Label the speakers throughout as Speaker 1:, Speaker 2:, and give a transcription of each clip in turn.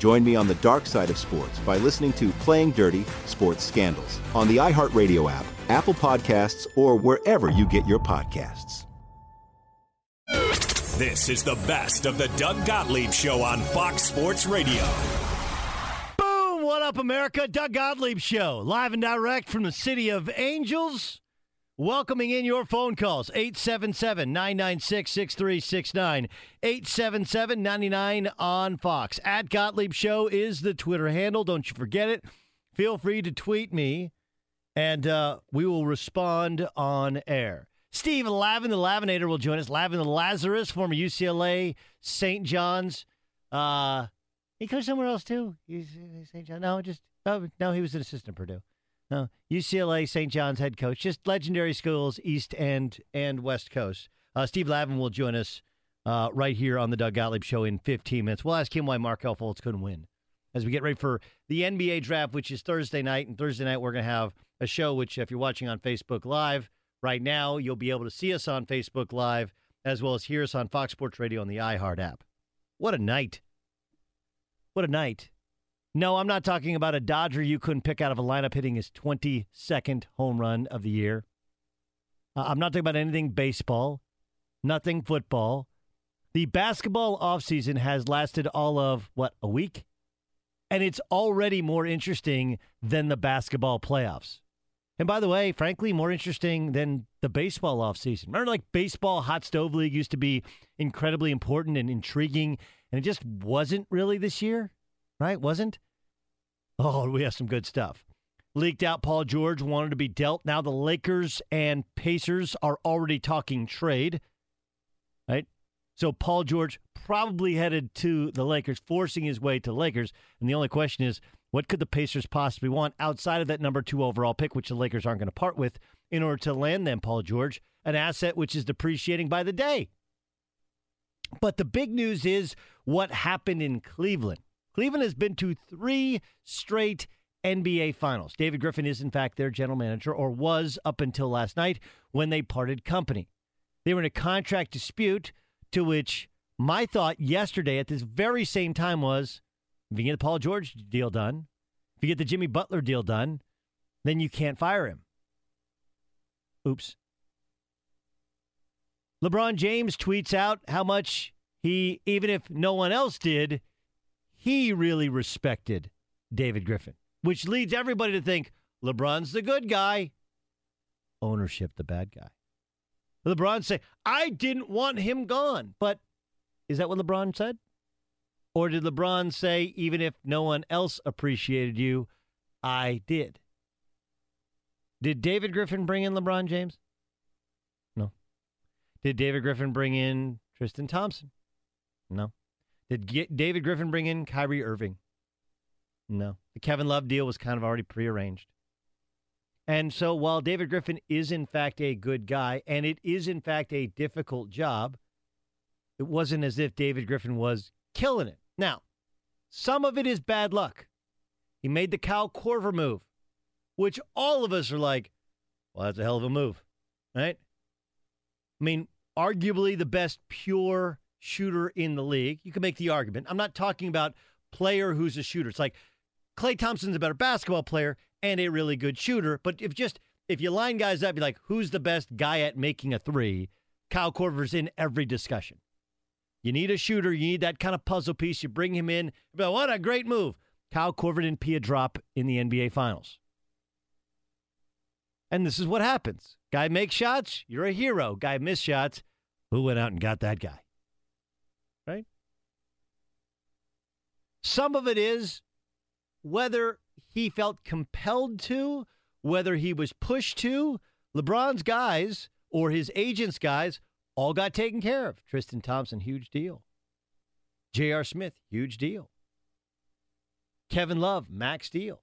Speaker 1: Join me on the dark side of sports by listening to Playing Dirty Sports Scandals on the iHeartRadio app Apple Podcasts, or wherever you get your podcasts.
Speaker 2: This is the best of the Doug Gottlieb Show on Fox Sports Radio.
Speaker 3: Boom! What up, America? Doug Gottlieb Show, live and direct from the city of Angels. Welcoming in your phone calls 877 996 6369. 877 99 on Fox. At Gottlieb Show is the Twitter handle. Don't you forget it. Feel free to tweet me and uh, we will respond on air. Steve Lavin, the Lavinator, will join us. Lavin the Lazarus, former UCLA, St. John's. Uh, he coached somewhere else too. He's St. John. No, just oh, no. He was an assistant at Purdue. No, UCLA, St. John's head coach. Just legendary schools, East and and West Coast. Uh, Steve Lavin will join us uh, right here on the Doug Gottlieb Show in 15 minutes. We'll ask him why Markelle Fultz couldn't win as we get ready for the NBA draft, which is Thursday night. And Thursday night we're going to have a show which, if you're watching on Facebook Live right now, you'll be able to see us on Facebook Live as well as hear us on Fox Sports Radio on the iHeart app. What a night! What a night! No, I'm not talking about a Dodger you couldn't pick out of a lineup hitting his 22nd home run of the year. Uh, I'm not talking about anything baseball, nothing football. The basketball offseason has lasted all of, what, a week? And it's already more interesting than the basketball playoffs. And by the way, frankly, more interesting than the baseball offseason. Remember, like baseball hot stove league used to be incredibly important and intriguing, and it just wasn't really this year, right? Wasn't? Oh, we have some good stuff. Leaked out Paul George wanted to be dealt. Now the Lakers and Pacers are already talking trade, right? So Paul George probably headed to the Lakers, forcing his way to Lakers. And the only question is, what could the Pacers possibly want outside of that number two overall pick, which the Lakers aren't going to part with, in order to land them, Paul George, an asset which is depreciating by the day? But the big news is what happened in Cleveland. Cleveland has been to three straight NBA Finals. David Griffin is, in fact, their general manager, or was up until last night when they parted company. They were in a contract dispute to which my thought yesterday at this very same time was if you get the Paul George deal done, if you get the Jimmy Butler deal done, then you can't fire him. Oops. LeBron James tweets out how much he, even if no one else did, he really respected David Griffin, which leads everybody to think LeBron's the good guy, ownership the bad guy. LeBron say, I didn't want him gone. But is that what LeBron said? Or did LeBron say, even if no one else appreciated you, I did? Did David Griffin bring in LeBron James? No. Did David Griffin bring in Tristan Thompson? No. Did G- David Griffin bring in Kyrie Irving? No. The Kevin Love deal was kind of already prearranged. And so while David Griffin is in fact a good guy and it is in fact a difficult job, it wasn't as if David Griffin was killing it. Now, some of it is bad luck. He made the Kyle Korver move, which all of us are like, well, that's a hell of a move, right? I mean, arguably the best pure shooter in the league. You can make the argument. I'm not talking about player who's a shooter. It's like Klay Thompson's a better basketball player and a really good shooter. But if just if you line guys up, you're like, who's the best guy at making a three? Kyle Korver's in every discussion. You need a shooter. You need that kind of puzzle piece. You bring him in. But what a great move. Kyle Korver didn't pee a drop in the NBA Finals. And this is what happens. Guy makes shots, you're a hero. Guy miss shots, who went out and got that guy? Right? Some of it is whether he felt compelled to, whether he was pushed to. LeBron's guys or his agent's guys all got taken care of. Tristan Thompson, huge deal. J.R. Smith, huge deal. Kevin Love, max deal.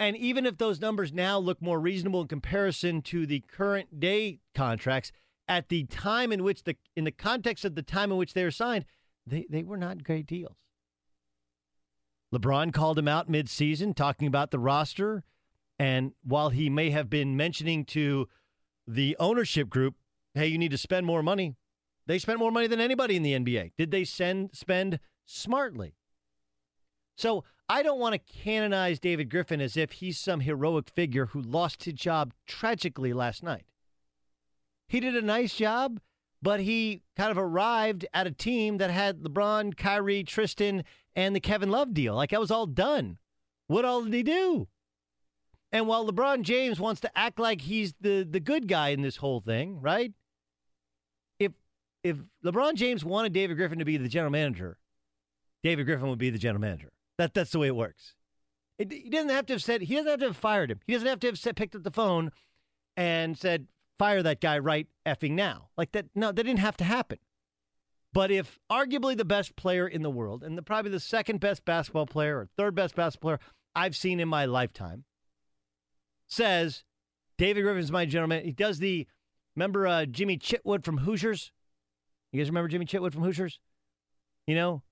Speaker 3: And even if those numbers now look more reasonable in comparison to the current day contracts, at the time in which the in the context of the time in which they were signed, they, they were not great deals. LeBron called him out midseason, talking about the roster. And while he may have been mentioning to the ownership group, hey, you need to spend more money, they spent more money than anybody in the NBA. Did they send, spend smartly? So I don't want to canonize David Griffin as if he's some heroic figure who lost his job tragically last night. He did a nice job, but he kind of arrived at a team that had LeBron, Kyrie, Tristan, and the Kevin Love deal. Like that was all done. What all did he do? And while LeBron James wants to act like he's the the good guy in this whole thing, right? If if LeBron James wanted David Griffin to be the general manager, David Griffin would be the general manager. That that's the way it works. It, he doesn't have to have said he doesn't have to have fired him. He doesn't have to have said, picked up the phone and said fire that guy right effing now. Like that. No, that didn't have to happen. But if arguably the best player in the world and the, probably the second best basketball player or third best basketball player I've seen in my lifetime says David Griffin's my gentleman, he does the remember uh, Jimmy Chitwood from Hoosiers. You guys remember Jimmy Chitwood from Hoosiers? You know,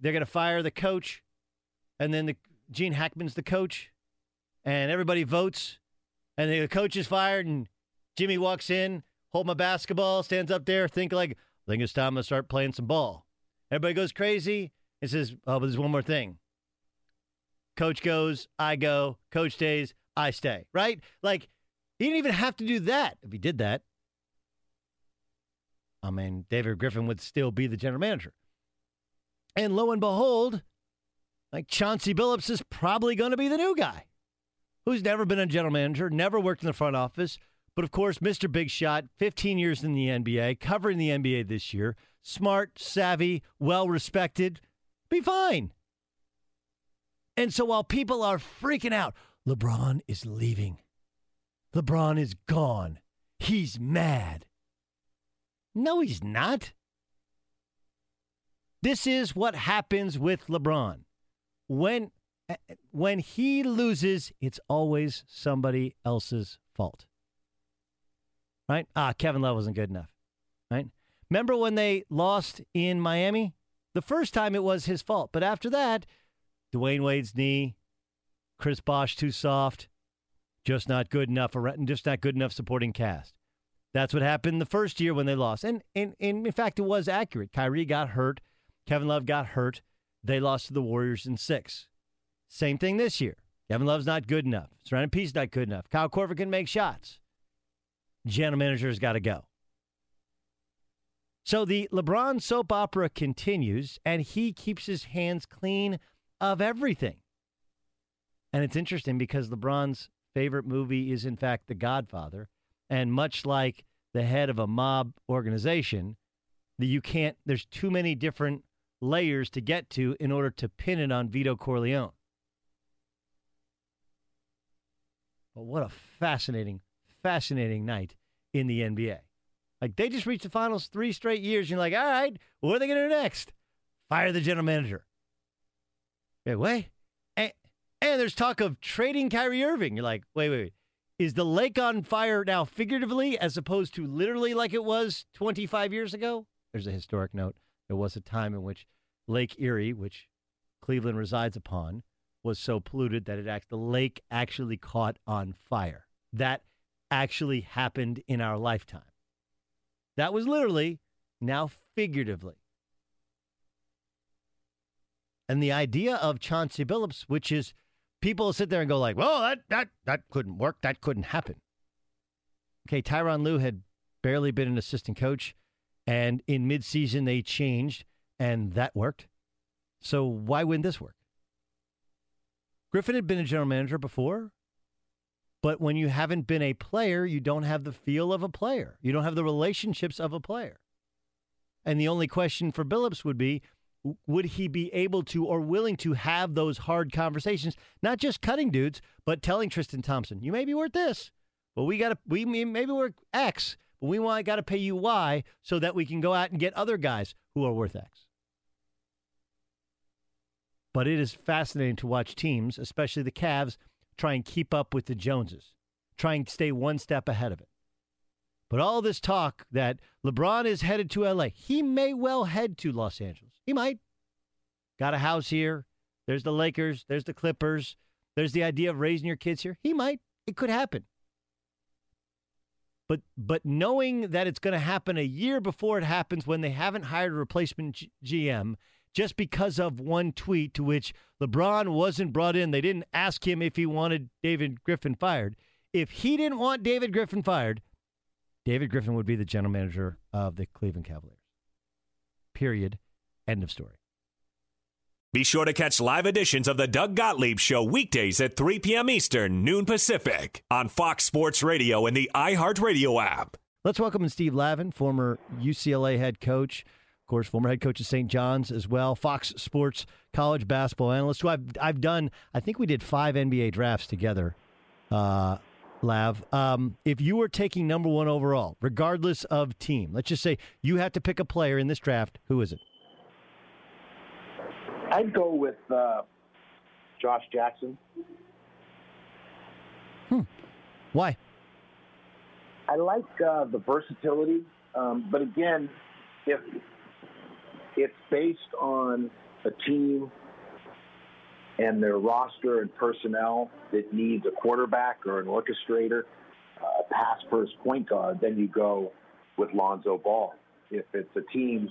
Speaker 3: they're going to fire the coach, and then the Gene Hackman's the coach, and everybody votes, and the coach is fired, and Jimmy walks in, hold my basketball, stands up there, think like, I think it's time to start playing some ball. Everybody goes crazy and says, Oh, but there's one more thing. Coach goes, I go, coach stays, I stay, right? Like, he didn't even have to do that. If he did that, I mean, David Griffin would still be the general manager. And lo and behold, like Chauncey Billups is probably going to be the new guy who's never been a general manager, never worked in the front office, but of course, Mr. Big Shot, 15 years in the NBA, covering the NBA this year, smart, savvy, well respected, be fine. And so while people are freaking out, LeBron is leaving. LeBron is gone. He's mad. No, he's not. This is what happens with LeBron. When uh, when he loses, it's always somebody else's fault right? Ah, Kevin Love wasn't good enough, right? Remember when they lost in Miami? The first time it was his fault, but after that, Dwyane Wade's knee, Chris Bosh too soft, just not good enough, just not good enough supporting cast. That's what happened the first year when they lost. And, and, and in fact, it was accurate. Kyrie got hurt. Kevin Love got hurt. They lost to the Warriors in six. Same thing this year. Kevin Love's not good enough. Surrounding Pete's not good enough. Kyle Korver can make shots. General manager's got to go. So the LeBron soap opera continues, and he keeps his hands clean of everything. And it's interesting because LeBron's favorite movie is, in fact, The Godfather. And much like the head of a mob organization, that you can't, there's too many different layers to get to in order to pin it on Vito Corleone. But what a fascinating, fascinating night in the NBA. Like they just reached the finals three straight years. You're like, all right, what are they going to do next? Fire the general manager. Wait, wait. And, and there's talk of trading Kyrie Irving. You're like, wait, wait, wait. Is the lake on fire now figuratively as opposed to literally like it was 25 years ago? There's a historic note. There was a time in which Lake Erie, which Cleveland resides upon, was so polluted that it act, the lake actually caught on fire. That actually happened in our lifetime. That was literally, now figuratively. And the idea of Chauncey Billups, which is people sit there and go like, "Well, that that that couldn't work. That couldn't happen." Okay, Tyronn Lue had barely been an assistant coach, and in midseason they changed, and that worked. So why wouldn't this work? Griffin had been a general manager before, but when you haven't been a player, you don't have the feel of a player. You don't have the relationships of a player. And the only question for Billups would be would he be able to or willing to have those hard conversations, not just cutting dudes, but telling Tristan Thompson, you may be worth this, but we got to, we maybe worth X, but we want got to pay you Y so that we can go out and get other guys who are worth X. But it is fascinating to watch teams, especially the Cavs, try and keep up with the Joneses, try and stay one step ahead of it. But all this talk that LeBron is headed to LA, he may well head to Los Angeles. He might. Got a house here. There's the Lakers. There's the Clippers. There's the idea of raising your kids here. He might. It could happen. But but knowing that it's going to happen a year before it happens when they haven't hired a replacement G- GM just because of one tweet to which LeBron wasn't brought in. They didn't ask him if he wanted David Griffin fired. If he didn't want David Griffin fired, David Griffin would be the general manager of the Cleveland Cavaliers. Period. End of story.
Speaker 2: Be sure to catch live editions of the Doug Gottlieb Show weekdays at 3 p.m. Eastern, noon Pacific, on Fox Sports Radio and the iHeartRadio app.
Speaker 3: Let's welcome in Steve Lavin, former UCLA head coach, of course, former head coach of St. John's as well, Fox Sports college basketball analyst, who I've, I've done, I think we did five NBA drafts together, uh, Lav. Um, if you were taking number one overall, regardless of team, let's just say you had to pick a player in this draft, who is it?
Speaker 4: I'd go with uh, Josh Jackson.
Speaker 3: Hmm. Why?
Speaker 4: I like uh, the versatility, um, but again, if it's based on a team and their roster and personnel that needs a quarterback or an orchestrator, a pass first point guard, then you go with Lonzo Ball. If it's a team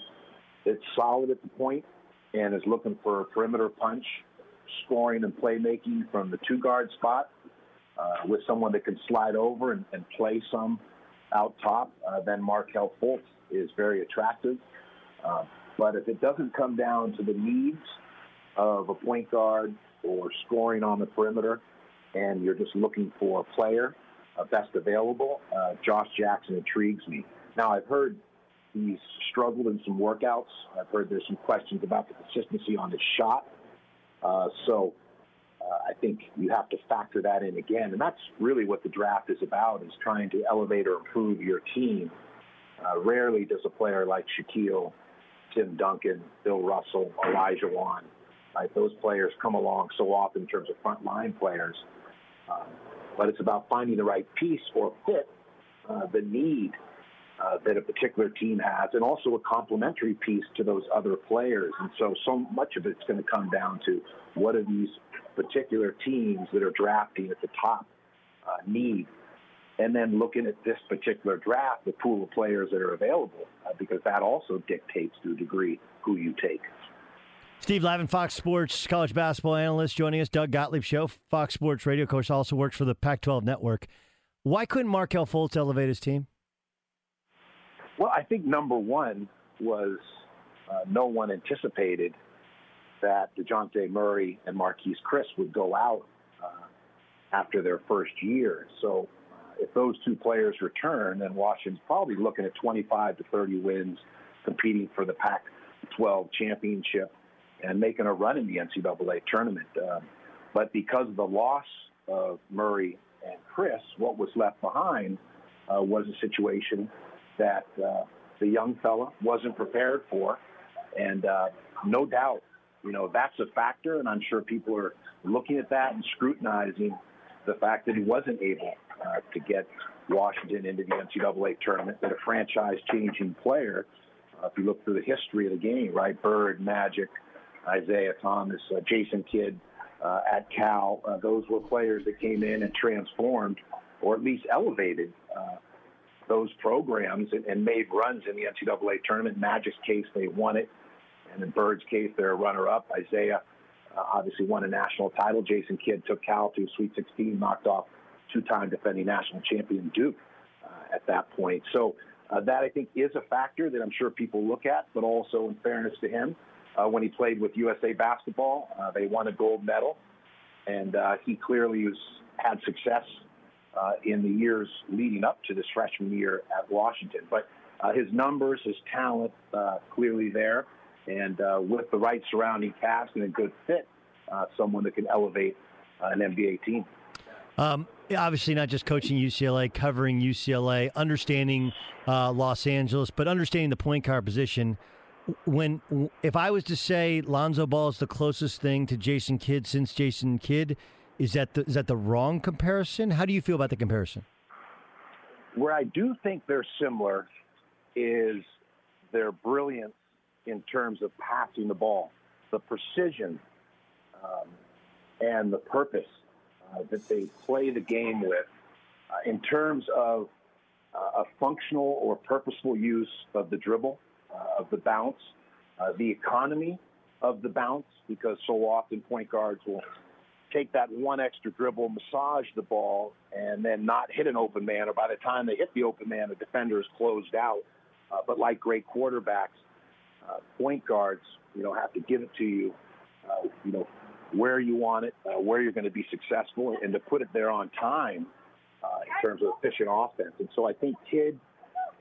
Speaker 4: that's solid at the point and is looking for a perimeter punch, scoring and playmaking from the two guard spot uh, with someone that can slide over and, and play some out top, uh, then Markelle Fultz is very attractive. But if it doesn't come down to the needs of a point guard or scoring on the perimeter, and you're just looking for a player uh, best available, uh, Josh Jackson intrigues me. Now, I've heard he's struggled in some workouts. I've heard there's some questions about the consistency on his shot. Uh, so uh, I think you have to factor that in again. And that's really what the draft is about, is trying to elevate or improve your team. Uh, rarely does a player like Shaquille, Tim Duncan, Bill Russell, Olajuwon, right? Those players come along so often in terms of frontline players. Uh, but it's about finding the right piece or fit uh, the need uh, that a particular team has, and also a complementary piece to those other players. And so, so much of it's going to come down to what are these particular teams that are drafting at the top uh, need, and then looking at this particular draft, the pool of players that are available, uh, because that also dictates to a degree who you take.
Speaker 3: Steve Lavin, Fox Sports college basketball analyst, joining us. Doug Gottlieb Show, Fox Sports radio coach, also works for the Pac 12 network. Why couldn't Markelle Fultz elevate his team?
Speaker 4: Well, I think number one was uh, no one anticipated that Dejounte Murray and Marquese Chriss would go out uh, after their first year. So if those two players return, then Washington's probably looking at 25 to 30 wins, competing for the Pac-12 championship and making a run in the NCAA tournament. Um, but because of the loss of Murray and Chriss, what was left behind uh, was a situation that uh, the young fella wasn't prepared for. And uh, no doubt, you know, that's a factor. And I'm sure people are looking at that and scrutinizing the fact that he wasn't able uh, to get Washington into the NCAA tournament, that a franchise changing player, uh, if you look through the history of the game, right? Bird, Magic, Isiah Thomas, uh, Jason Kidd uh, at Cal, uh, those were players that came in and transformed or at least elevated uh, those programs and, and made runs in the NCAA tournament. Magic's case, they won it. And in Bird's case, they're a runner up. Isiah uh, obviously won a national title. Jason Kidd took Cal to Sweet 16, knocked off two time defending national champion Duke uh, at that point. So uh, that I think is a factor that I'm sure people look at, but also in fairness to him, uh, when he played with USA Basketball, uh, they won a gold medal, and uh, he clearly was, had success uh, in the years leading up to this freshman year at Washington. But his numbers, his talent, clearly there, and with the right surrounding cast and a good fit, someone that can elevate an NBA team.
Speaker 3: Um, obviously, not just coaching UCLA, covering UCLA, understanding uh, Los Angeles, but understanding the point guard position. When, if I was to say Lonzo Ball is the closest thing to Jason Kidd since Jason Kidd, is that the, is that the wrong comparison? How do you feel about the comparison?
Speaker 4: Where I do think they're similar is their brilliance in terms of passing the ball, the precision, um, and the purpose uh, that they play the game with. Uh, in terms of uh, a functional or purposeful use of the dribble, uh, of the bounce, uh, the economy of the bounce, because so often point guards will take that one extra dribble, massage the ball, and then not hit an open man. Or by the time they hit the open man, the defender is closed out. Uh, but like great quarterbacks, uh, point guards, you know, have to give it to you, uh, you know, where you want it, uh, where you're going to be successful, and to put it there on time uh, in terms of efficient offense. And so I think Kidd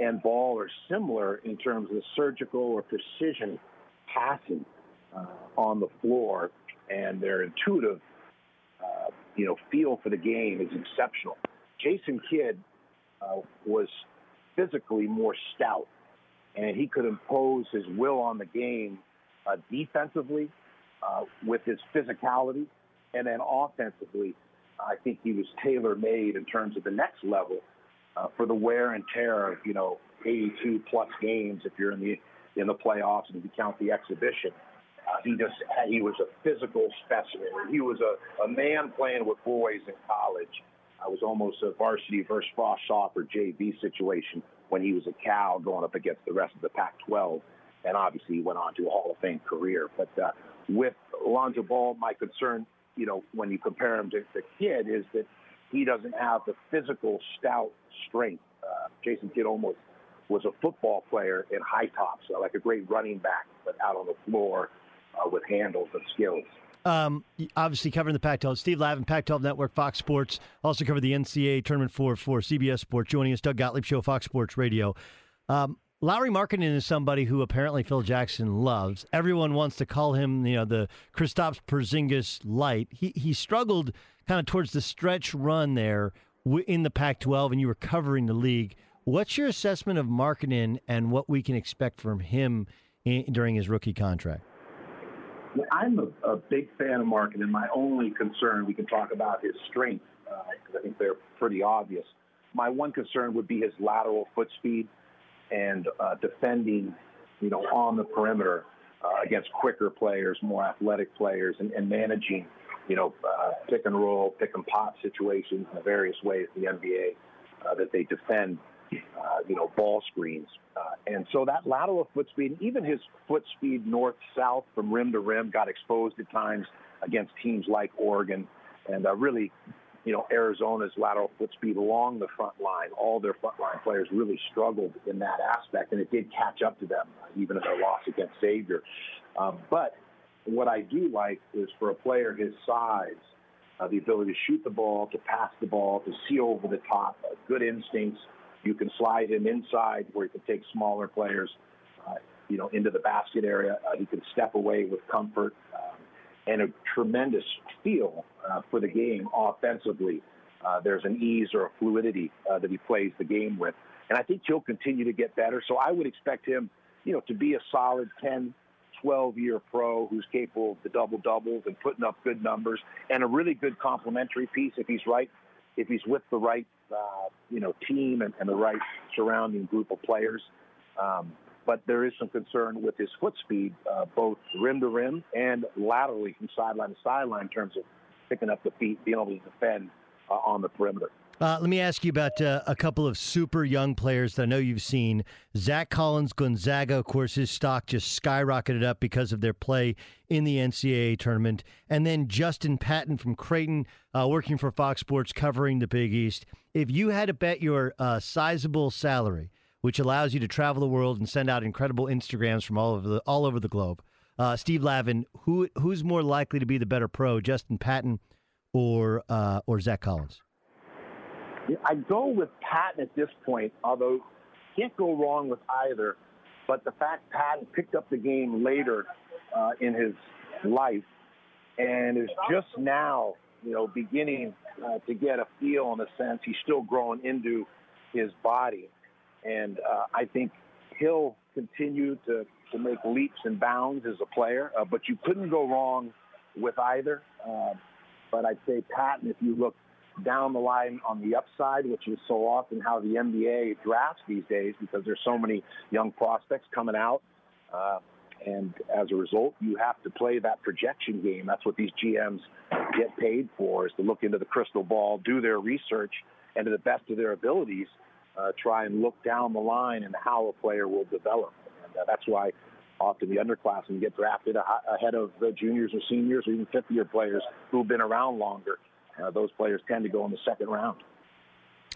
Speaker 4: and Ball are similar in terms of surgical or precision passing uh, on the floor, and their intuitive uh, you know, feel for the game is exceptional. Jason Kidd uh, was physically more stout, and he could impose his will on the game uh, defensively uh, with his physicality, and then offensively, I think he was tailor made in terms of the next level uh, for the wear and tear of you know 82 plus games if you're in the in the playoffs and if you count the exhibition. Uh, he just he was a physical specimen. He was a, a man playing with boys in college. I was almost a varsity versus frosh soccer JV situation when he was a Cal going up against the rest of the Pac-12, and obviously he went on to a Hall of Fame career. But uh, with Lonzo Ball, my concern, you know, when you compare him to the kid, is that he doesn't have the physical stout strength. Uh, Jason Kidd almost was a football player in high tops, so like a great running back, but out on the floor uh, with handles and skills.
Speaker 3: Um, obviously covering the Pac-12. Steve Lavin, Pac-12 Network, Fox Sports. Also covered the NCAA tournament for for CBS Sports. Joining us, Doug Gottlieb Show, Fox Sports Radio. Um, Lauri Markkanen is somebody who apparently Phil Jackson loves. Everyone wants to call him, you know, the Kristaps Porzingis light. He he struggled kind of towards the stretch run there in the Pac-12, and you were covering the league. What's your assessment of Markkanen and what we can expect from him in, during his rookie contract?
Speaker 4: I'm a, a big fan of Markkanen. My only concern, we can talk about his strength, because uh, I think they're pretty obvious. My one concern would be his lateral foot speed. And uh, defending, you know, on the perimeter uh, against quicker players, more athletic players, and, and managing, you know, uh, pick and roll, pick and pop situations in the various ways the NBA uh, that they defend, uh, you know, ball screens. Uh, and so that lateral foot speed, even his foot speed north south from rim to rim, got exposed at times against teams like Oregon, and uh, really you know, Arizona's lateral foot speed along the front line. All their front line players really struggled in that aspect, and it did catch up to them, even in their loss against Xavier. Um, but what I do like is for a player his size, uh, the ability to shoot the ball, to pass the ball, to see over the top, uh, good instincts. You can slide him inside where he can take smaller players, uh, you know, into the basket area. Uh, he can step away with comfort. And a tremendous feel uh, for the game offensively. Uh, there's an ease or a fluidity uh, that he plays the game with, and I think he'll continue to get better. So I would expect him, you know, to be a solid 10, 12 year pro who's capable of the double doubles and putting up good numbers, and a really good complementary piece if he's right, if he's with the right, uh, you know, team and, and the right surrounding group of players. Um, but there is some concern with his foot speed, uh, both rim to rim and laterally from sideline to sideline in terms of picking up the feet, being able to defend uh, on the perimeter.
Speaker 3: Uh, let me ask you about uh, a couple of super young players that I know you've seen. Zach Collins, Gonzaga, of course, his stock just skyrocketed up because of their play in the NCAA tournament. And then Justin Patton from Creighton, uh, working for Fox Sports, covering the Big East. If you had to bet your uh, sizable salary which allows you to travel the world and send out incredible Instagrams from all over the all over the globe. Uh, Steve Lavin, who who's more likely to be the better pro, Justin Patton or uh, or Zach Collins?
Speaker 4: I go with Patton at this point, although can't go wrong with either. But the fact Patton picked up the game later uh, in his life and is just now, you know, beginning uh, to get a feel in a sense. He's still growing into his body and uh, I think he'll continue to, to make leaps and bounds as a player. Uh, but you couldn't go wrong with either. Uh, but I'd say Patton, if you look down the line on the upside, which is so often how the NBA drafts these days, because there's so many young prospects coming out. Uh, and as a result, you have to play that projection game. That's what these GMs get paid for, is to look into the crystal ball, do their research, and to the best of their abilities, uh, try and look down the line and how a player will develop. And uh, that's why often the underclassmen get drafted ahead of the juniors or seniors or even fifth year players who've been around longer. Uh, those players tend to go in the second round.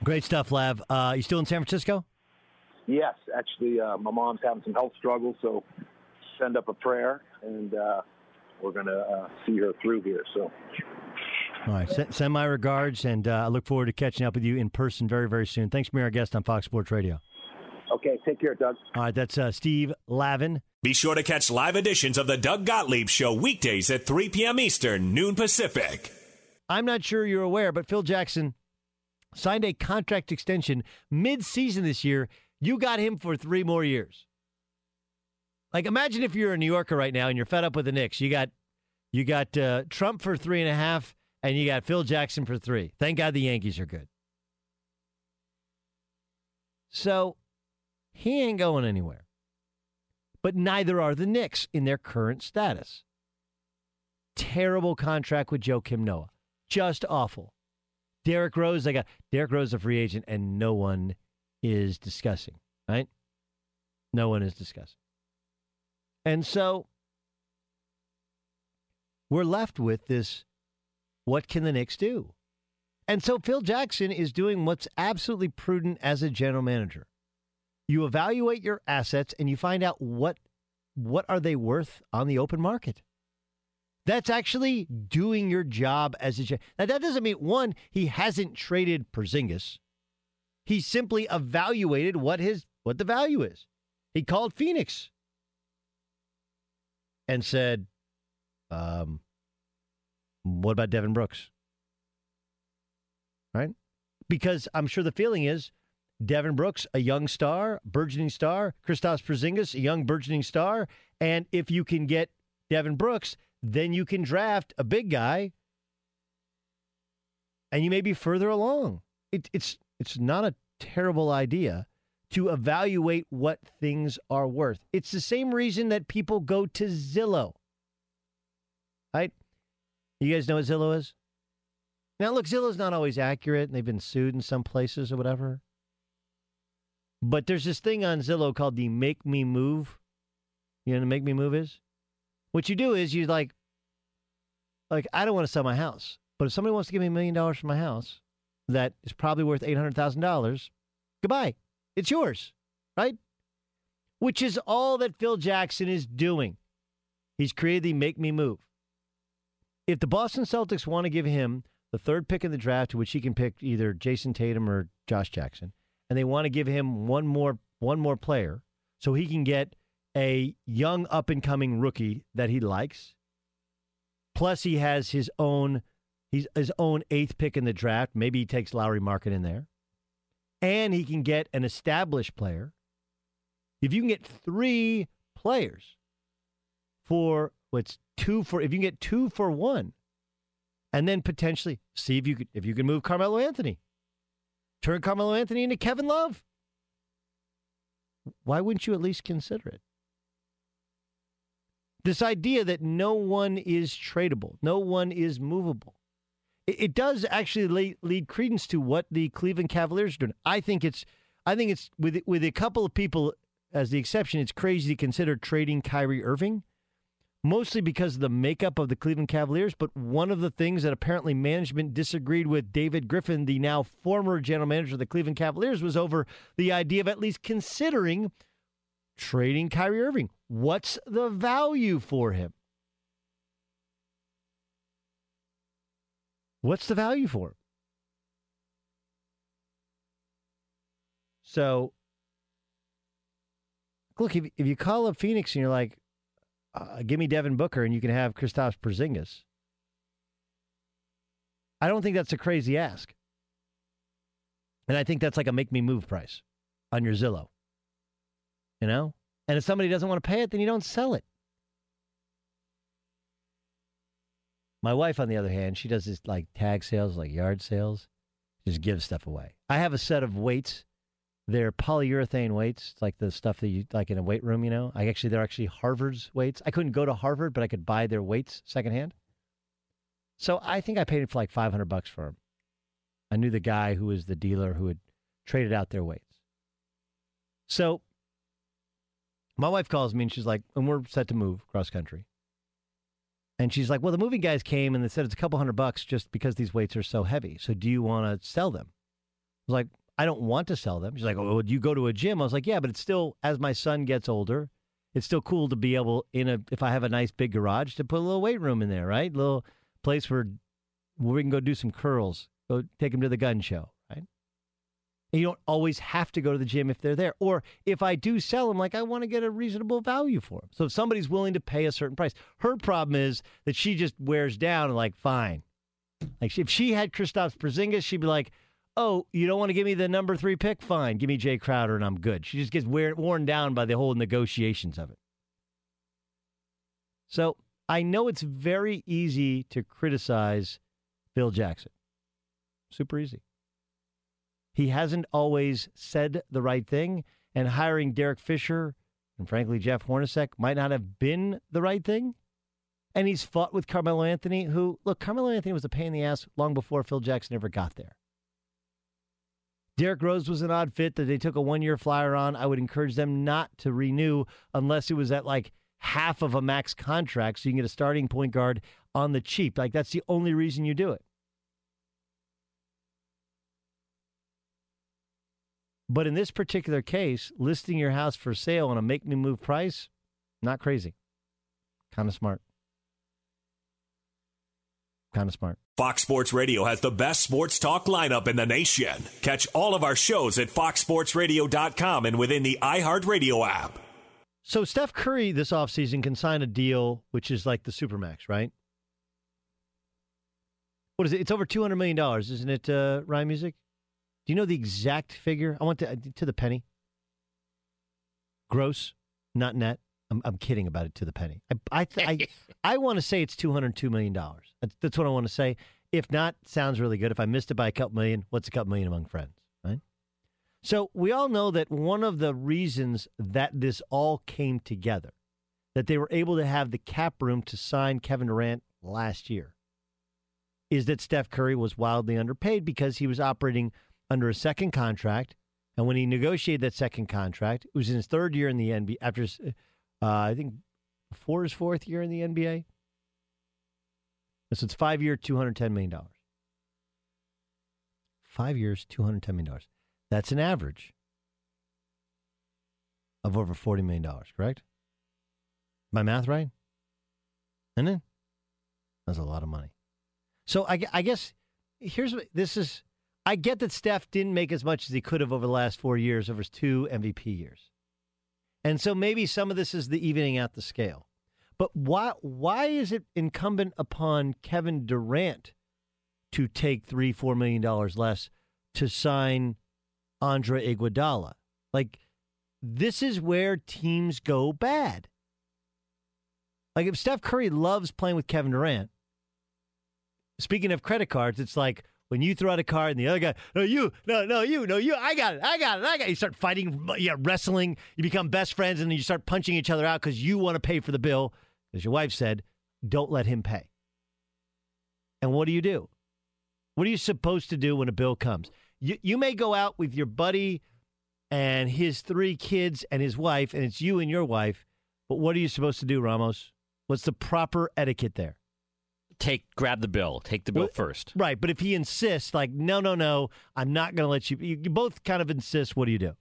Speaker 3: Great stuff, Lav. Uh, you still in San Francisco?
Speaker 4: Yes, actually, uh, my mom's having some health struggles, so send up a prayer, and uh, we're going to uh, see her through here. So
Speaker 3: all right. S- send my regards, and uh, I look forward to catching up with you in person very, very soon. Thanks for being our guest on Fox Sports Radio.
Speaker 4: Okay. Take care, Doug.
Speaker 3: All right. That's uh, Steve Lavin.
Speaker 2: Be sure to catch live editions of the Doug Gottlieb Show weekdays at 3 p.m. Eastern, noon Pacific.
Speaker 3: I'm not sure you're aware, but Phil Jackson signed a contract extension mid-season this year. You got him for three more years. Like, imagine if you're a New Yorker right now and you're fed up with the Knicks. You got you got uh, Trump for three and a half, and you got Phil Jackson for three. Thank God the Yankees are good. So he ain't going anywhere. But neither are the Knicks in their current status. Terrible contract with Joakim Noah. Just awful. Derrick Rose, they got Derrick Rose a free agent, and no one is discussing, right? No one is discussing. And so we're left with this what can the Knicks do? And so Phil Jackson is doing what's absolutely prudent as a general manager. You evaluate your assets and you find out what what are they worth on the open market. That's actually doing your job as a now that doesn't mean one he hasn't traded Porzingis. He simply evaluated what his what the value is. He called Phoenix and said, um, what about Devin Brooks? Right? Because I'm sure the feeling is Devin Brooks, a young star, burgeoning star, Kristaps Porzingis, a young burgeoning star, and if you can get Devin Brooks, then you can draft a big guy, and you may be further along. It, it's it's not a terrible idea to evaluate what things are worth. It's the same reason that people go to Zillow. You guys know what Zillow is? Now, look, Zillow's not always accurate, and they've been sued in some places or whatever. But there's this thing on Zillow called the Make Me Move. You know what Make Me Move is? What you do is you like, like I don't want to sell my house, but if somebody wants to give me a million dollars for my house, that is probably worth eight hundred thousand dollars. Goodbye, it's yours, right? Which is all that Phil Jackson is doing. He's created the Make Me Move. If the Boston Celtics want to give him the third pick in the draft, which he can pick either Jayson Tatum or Josh Jackson, and they want to give him one more one more player so he can get a young up and coming rookie that he likes. Plus, he has his own he's his own eighth pick in the draft. Maybe he takes Lauri Markkanen in there, and he can get an established player. If you can get three players for what's two for, if you can get two for one, and then potentially see if you could if you can move Carmelo Anthony, turn Carmelo Anthony into Kevin Love. Why wouldn't you at least consider it? This idea that no one is tradable, no one is movable. It, it does actually lead, lead credence to what the Cleveland Cavaliers are doing. I think it's, I think it's with with a couple of people as the exception. It's crazy to consider trading Kyrie Irving, mostly because of the makeup of the Cleveland Cavaliers. But one of the things that apparently management disagreed with David Griffin, the now former general manager of the Cleveland Cavaliers, was over the idea of at least considering trading Kyrie Irving. What's the value for him? What's the value for him? So, look, if, if you call up Phoenix and you're like, uh, give me Devin Booker and you can have Kristaps Porzingis, I don't think that's a crazy ask. And I think that's like a make me move price on your Zillow. You know? And if somebody doesn't want to pay it, then you don't sell it. My wife, on the other hand, she does this like tag sales, like yard sales, just gives stuff away. I have a set of weights. They're polyurethane weights, like the stuff that you like in a weight room, you know. I actually they're actually Harvard's weights. I couldn't go to Harvard, but I could buy their weights secondhand. So I think I paid it for like five hundred bucks for them. I knew the guy who was the dealer who had traded out their weights. So my wife calls me and she's like, and we're set to move cross country. And she's like, well, the moving guys came and they said it's a couple hundred bucks just because these weights are so heavy. So do you want to sell them? I was like, I don't want to sell them. She's like, oh, would you go to a gym? I was like, yeah, but it's still, as my son gets older, it's still cool to be able, in a, if I have a nice big garage, to put a little weight room in there, right? A little place where, where we can go do some curls, go take him to the gun show, and you don't always have to go to the gym if they're there. Or if I do sell them, like I want to get a reasonable value for them. So if somebody's willing to pay a certain price, her problem is that she just wears down and like, fine. Like if she had Kristaps Porzingis, she'd be like, oh, you don't want to give me the number three pick? Fine. Give me Jae Crowder and I'm good. She just gets wear- worn down by the whole negotiations of it. So I know it's very easy to criticize Phil Jackson. Super easy. He hasn't always said the right thing, and hiring Derek Fisher and frankly Jeff Hornacek might not have been the right thing. And he's fought with Carmelo Anthony, who, look, Carmelo Anthony was a pain in the ass long before Phil Jackson ever got there. Derrick Rose was an odd fit that they took a one year flyer on. I would encourage them not to renew unless it was at like half of a max contract so you can get a starting point guard on the cheap. Like, that's the only reason you do it. But in this particular case, listing your house for sale on a make me move price, not crazy. Kind of smart. Kind of smart.
Speaker 2: Fox Sports Radio has the best sports talk lineup in the nation. Catch all of our shows at foxsportsradio.com and within the iHeartRadio app.
Speaker 3: So Steph Curry this offseason can sign a deal which is like the Supermax, right? What is it? It's over $200 million, isn't it, uh, Ryan Music? Do you know the exact figure? I want to to the penny. Gross, not net. I'm, I'm kidding about it to the penny. I I I, I want to say it's two hundred two million dollars. That's, that's what I want to say. If not, sounds really good. If I missed it by a couple million, what's a couple million among friends, right? So we all know that one of the reasons that this all came together, that they were able to have the cap room to sign Kevin Durant last year, is that Steph Curry was wildly underpaid because he was operating under a second contract. And when he negotiated that second contract, it was in his third year in the NBA, after, his, uh, I think, before his fourth year in the NBA. So it's five year, $210 million. Five years, $210 million. That's an average of over $40 million, correct? My math right? Isn't it? That's a lot of money. So I, I guess here's what this is. I get that Steph didn't make as much as he could have over the last four years, over his two MVP years. And so maybe some of this is the evening out the scale. But why why is it incumbent upon Kevin Durant to take three, four million dollars less to sign Andre Iguodala? Like this is where teams go bad. Like if Steph Curry loves playing with Kevin Durant, speaking of credit cards, it's like when you throw out a card and the other guy, no, you, no, no, you, no, you, I got it, I got it, I got it. You start fighting, yeah, wrestling, you become best friends, and then you start punching each other out because you want to pay for the bill. As your wife said, don't let him pay. And what do you do? What are you supposed to do when a bill comes? You, you may go out with your buddy and his three kids and his wife, and it's you and your wife, but what are you supposed to do, Ramos? What's the proper etiquette there?
Speaker 5: Take grab the bill. Take the bill
Speaker 3: Well,
Speaker 5: first.
Speaker 3: Right, but if he insists, like, no, no, no, I'm not going to let you, you. You both kind of insist. What do you do?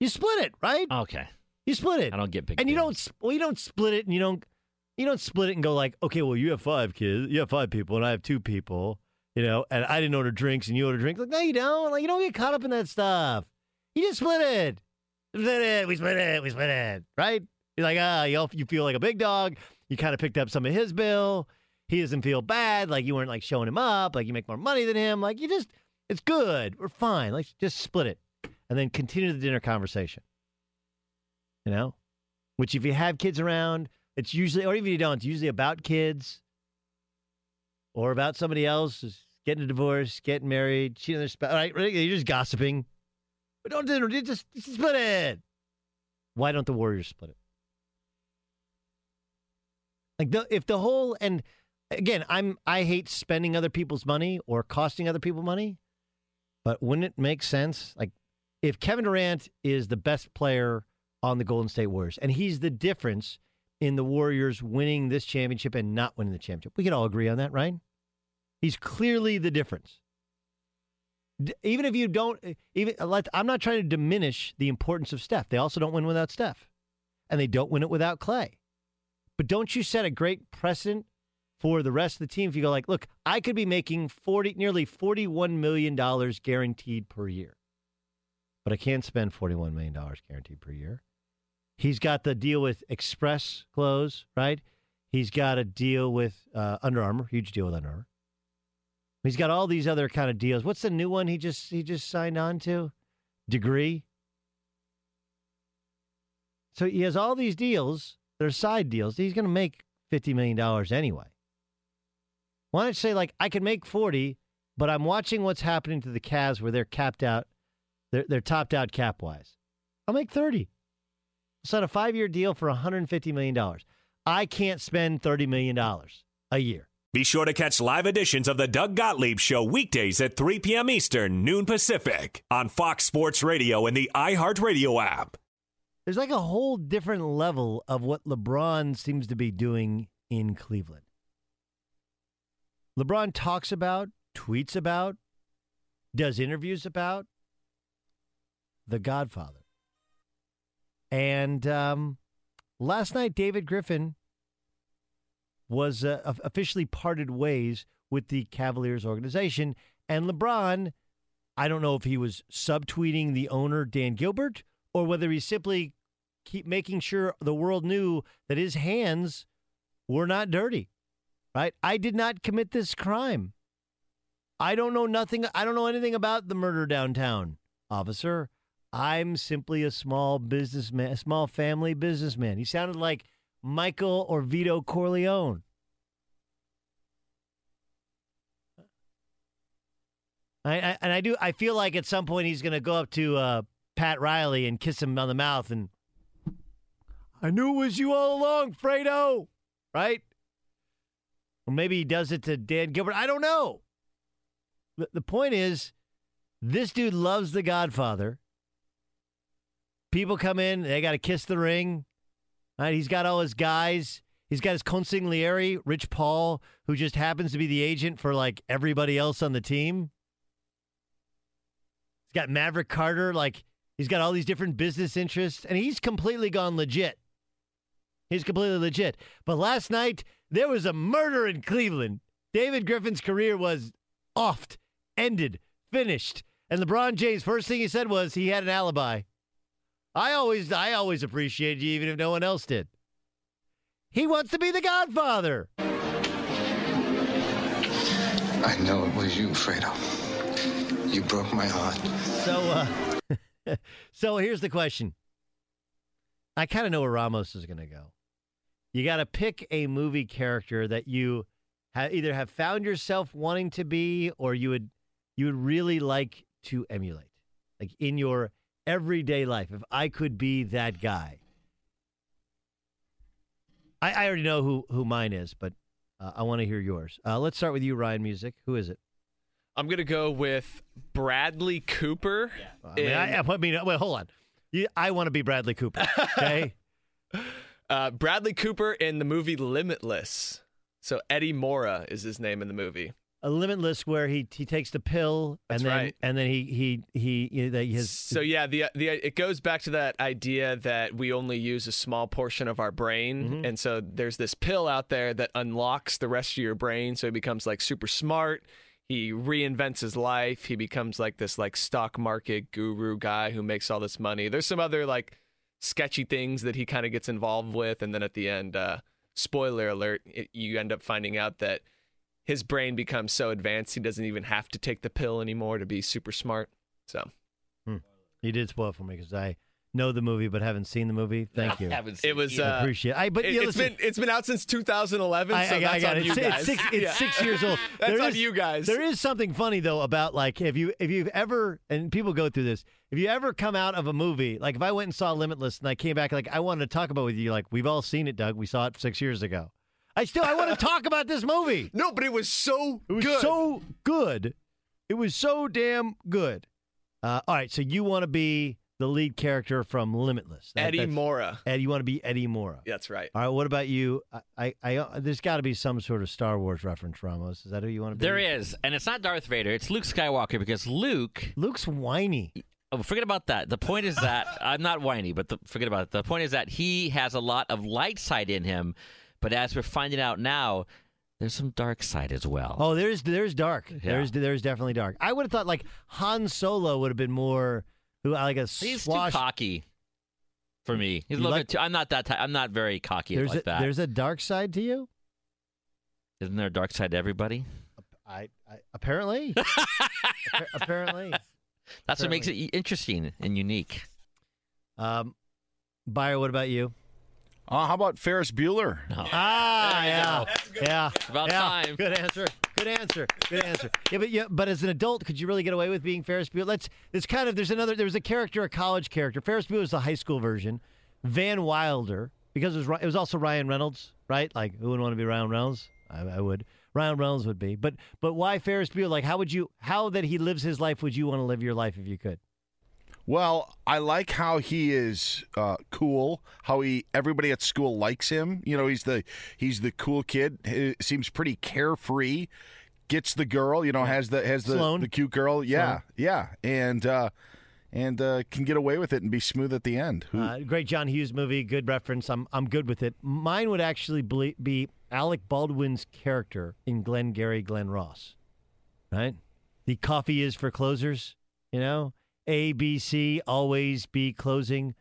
Speaker 3: You split it, right?
Speaker 5: Okay.
Speaker 3: You split it,
Speaker 5: I don't get big.
Speaker 3: and you don't. Well, you don't split it, and you don't. You don't split it and go like, okay, well, you have five kids, you have five people, and I have two people, you know, and I didn't order drinks, and you order drinks. Like, no, you don't. Like, you don't get caught up in that stuff. You just split it. Split it. We split it. We split it. Right? You're like, ah, you all- you feel like a big dog. You kind of picked up some of his bill. He doesn't feel bad. Like you weren't like showing him up. Like you make more money than him. Like you just, it's good. We're fine. Like just split it, and then continue the dinner conversation. You know, which if you have kids around, it's usually, or even if you don't, it's usually about kids, or about somebody else getting a divorce, getting married, cheating on their spouse. Right? You're just gossiping. But don't dinner. Just, just split it. Why don't the Warriors split it? Like the if the whole and again, I'm I hate spending other people's money or costing other people money, but wouldn't it make sense? Like if Kevin Durant is the best player on the Golden State Warriors, and he's the difference in the Warriors winning this championship and not winning the championship, we can all agree on that, right? He's clearly the difference. Even if you don't, even let- I'm not trying to diminish the importance of Steph. They also don't win without Steph, and they don't win it without Klay. But don't you set a great precedent for the rest of the team if you go like, look, I could be making forty, nearly forty-one million dollars guaranteed per year, but I can't spend forty-one million dollars guaranteed per year. He's got the deal with Express clothes, right? He's got a deal with uh, Under Armour, huge deal with Under Armour. He's got all these other kind of deals. What's the new one he just he just signed on to? Degree. So he has all these deals. They're side deals. He's going to make fifty million dollars anyway. Why don't you say like I can make forty, but I'm watching what's happening to the Cavs where they're capped out, they're they're topped out cap wise. I'll make thirty. I'll sign a five year deal for 150 million dollars. I can't spend thirty million dollars a year.
Speaker 2: Be sure to catch live editions of the Doug Gottlieb Show weekdays at 3 p.m. Eastern, noon Pacific, on Fox Sports Radio and the iHeartRadio app.
Speaker 3: There's like a whole different level of what LeBron seems to be doing in Cleveland. LeBron talks about, tweets about, does interviews about The Godfather. And um, last night, David Griffin was uh, officially parted ways with the Cavaliers organization. And LeBron, I don't know if he was subtweeting the owner, Dan Gilbert, or whether he simply keep making sure the world knew that his hands were not dirty. Right? I did not commit this crime. I don't know nothing. I don't know anything about the murder downtown, officer. I'm simply a small businessman, a small family businessman. He sounded like Michael or Vito Corleone. I, I, and I do. I feel like at some point he's going to go up to uh, Pat Riley and kiss him on the mouth, and I knew it was you all along, Fredo. Right? Or maybe he does it to Dan Gilbert. I don't know. The, point is, this dude loves The Godfather. People come in, they got to kiss the ring. Right? He's got all his guys. He's got his consigliere, Rich Paul, who just happens to be the agent for like everybody else on the team. He's got Maverick Carter, like he's got all these different business interests, and he's completely gone legit. He's completely legit. But last night, there was a murder in Cleveland. David Griffin's career was offed, ended, finished. And LeBron James' first thing he said was he had an alibi. I always I always appreciated you even if no one else did. He wants to be the godfather.
Speaker 6: I know it was you, Fredo. You broke my heart.
Speaker 3: So uh so here's the question. I kind of know where Ramos is going to go. You got to pick a movie character that you ha- either have found yourself wanting to be or you would you would really like to emulate. Like in your everyday life. If I could be that guy. I, I already know who, who mine is, but uh, I want to hear yours. Uh, let's start with you, Ryan Music. Who is it?
Speaker 7: I'm gonna go with Bradley Cooper.
Speaker 3: I mean, I, I mean, wait, hold on. You, I want to be Bradley Cooper. Okay.
Speaker 7: Uh, Bradley Cooper in the movie Limitless. So Eddie Morra is his name in the movie.
Speaker 3: A limitless where he he takes the pill and
Speaker 7: That's
Speaker 3: then
Speaker 7: right.
Speaker 3: and then he he he, his
Speaker 7: So yeah, the the it goes back to that idea that we only use a small portion of our brain,
Speaker 3: Mm-hmm.
Speaker 7: and so there's this pill out there that unlocks the rest of your brain, so he becomes like super smart. He reinvents his life. He becomes like this like stock market guru guy who makes all this money. There's some other like sketchy things that he kind of gets involved with, and then at the end, uh, spoiler alert, it, you end up finding out that his brain becomes so advanced he doesn't even have to take the pill anymore to be super smart. So.
Speaker 3: you did spoil for me because I know the movie but haven't seen the movie. Thank you.
Speaker 7: It was.
Speaker 3: I
Speaker 7: Uh,
Speaker 3: appreciate. I but
Speaker 7: it,
Speaker 3: yeah,
Speaker 7: has
Speaker 3: listen,
Speaker 7: been it's been out since 2011.
Speaker 3: I,
Speaker 7: so
Speaker 3: I- I
Speaker 7: that's
Speaker 3: got
Speaker 7: on
Speaker 3: it.
Speaker 7: you
Speaker 3: It's,
Speaker 7: guys.
Speaker 3: it's six, it's
Speaker 7: Yeah.
Speaker 3: six years old.
Speaker 7: that's
Speaker 3: There
Speaker 7: on
Speaker 3: is-
Speaker 7: you guys.
Speaker 3: There is something funny though about like if you if you've ever and people go through this if you ever come out of a movie like if I went and saw Limitless and I came back like I wanted to talk about it with you like we've all seen it Doug we saw it six years ago I still I want to talk about this movie
Speaker 7: no but it was so
Speaker 3: it was
Speaker 7: good.
Speaker 3: so good it was so damn good uh, all right so you want to be the lead character from Limitless That-
Speaker 7: Eddie
Speaker 3: that's-
Speaker 7: Morra.
Speaker 3: Eddie you want to be Eddie Morra
Speaker 7: That's right.
Speaker 3: all right what about you I I, I uh, there's got to be some sort of Star Wars reference Ramos is that who you want to be
Speaker 5: There is, and it's not Darth Vader. It's Luke Skywalker because Luke.
Speaker 3: Luke's whiny.
Speaker 5: Oh, forget about that. The point is that I'm not whiny, but the, forget about it. The point is that he has a lot of light side in him, but as we're finding out now, there's some dark side as well.
Speaker 3: Oh, there's there's dark. There's there's definitely dark. I would have thought like Han Solo would have been more who like a
Speaker 5: He's
Speaker 3: swash.
Speaker 5: too cocky for me. He's
Speaker 3: You
Speaker 5: a little
Speaker 3: like-
Speaker 5: bit too. I'm not that. Ty- I'm not very cocky
Speaker 3: There's
Speaker 5: like
Speaker 3: a,
Speaker 5: that.
Speaker 3: there's a dark side to you.
Speaker 5: Isn't there a dark side to everybody?
Speaker 3: I, I apparently Appa- apparently
Speaker 5: That's what makes it interesting and unique.
Speaker 3: Um, Buyer, what about you?
Speaker 8: Uh, how about Ferris Bueller?
Speaker 3: Ah, yeah, yeah,
Speaker 5: about
Speaker 3: yeah.
Speaker 5: time.
Speaker 3: Good answer. Good answer. Good answer. Yeah, but yeah, but as an adult, could you really get away with being Ferris Bueller? Let's. It's kind of. There's another. There was a character, a college character. Ferris Bueller was the high school version. Van Wilder, because it was. It was also Ryan Reynolds, right? Like, who wouldn't want to be Ryan Reynolds? I, I would. Ryan Reynolds would be. But but why Ferris Bueller? Like, how would you? How that he lives his life? Would you want to live your life if you could?
Speaker 8: Well, I like how he is uh, cool. How he everybody at school likes him. You know, he's the he's the cool kid. He seems pretty carefree. Gets the girl. You know, has the has the
Speaker 3: Sloane.
Speaker 8: the cute girl. Yeah,
Speaker 3: Sloane.
Speaker 8: yeah, and uh, and uh, can get away with it and be smooth at the end. Who,
Speaker 3: Uh, great John Hughes movie, good reference. I'm I'm good with it. Mine would actually be Alec Baldwin's character in Glengarry Glen Ross, right? The coffee is for closers, you know. A B C always be closing,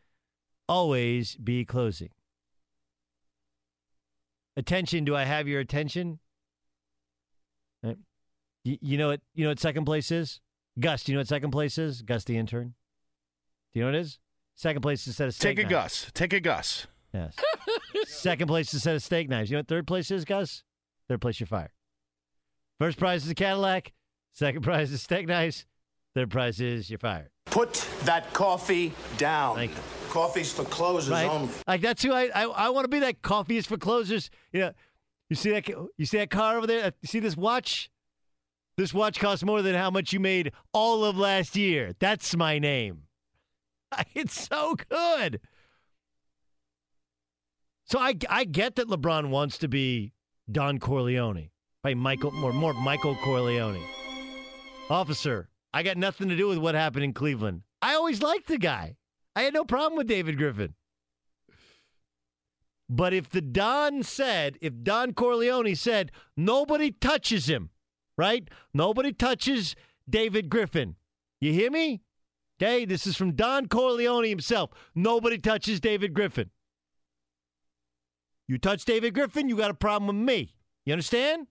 Speaker 3: always be closing. Attention, do I have your attention? Right. You, you know what? You know what second place is? Gus, do you know what second place is? Gus, the intern. Do you know what it is? Second place is a set of steak knives.
Speaker 8: take a
Speaker 3: knives.
Speaker 8: Gus. Take a Gus.
Speaker 3: Yes. Second place is a set of steak knives. You know what third place is, Gus? Third place, you're fired. First prize is a Cadillac. Second prize is steak knives. Third prize is you're fired.
Speaker 9: Put that coffee down. Coffee's for closers
Speaker 3: Right?
Speaker 9: only.
Speaker 3: Like that's who I I, I want to be. That coffee is for closers. You know, you see that you see that car over there. You see this watch. This watch costs more than how much you made all of last year. That's my name. It's so good. So I I get that LeBron wants to be Don Corleone by Michael more more Michael Corleone. Officer, I got nothing to do with what happened in Cleveland. I always liked the guy. I had no problem with David Griffin. But if the Don said, if Don Corleone said, nobody touches him, right? Nobody touches David Griffin. You hear me? Okay, this is from Don Corleone himself. Nobody touches David Griffin. You touch David Griffin, you got a problem with me. You understand?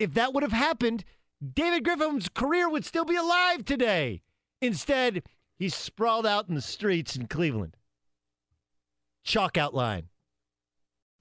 Speaker 3: If that would have happened, David Griffin's career would still be alive today. Instead, he's sprawled out in the streets in Cleveland. Chalk outline.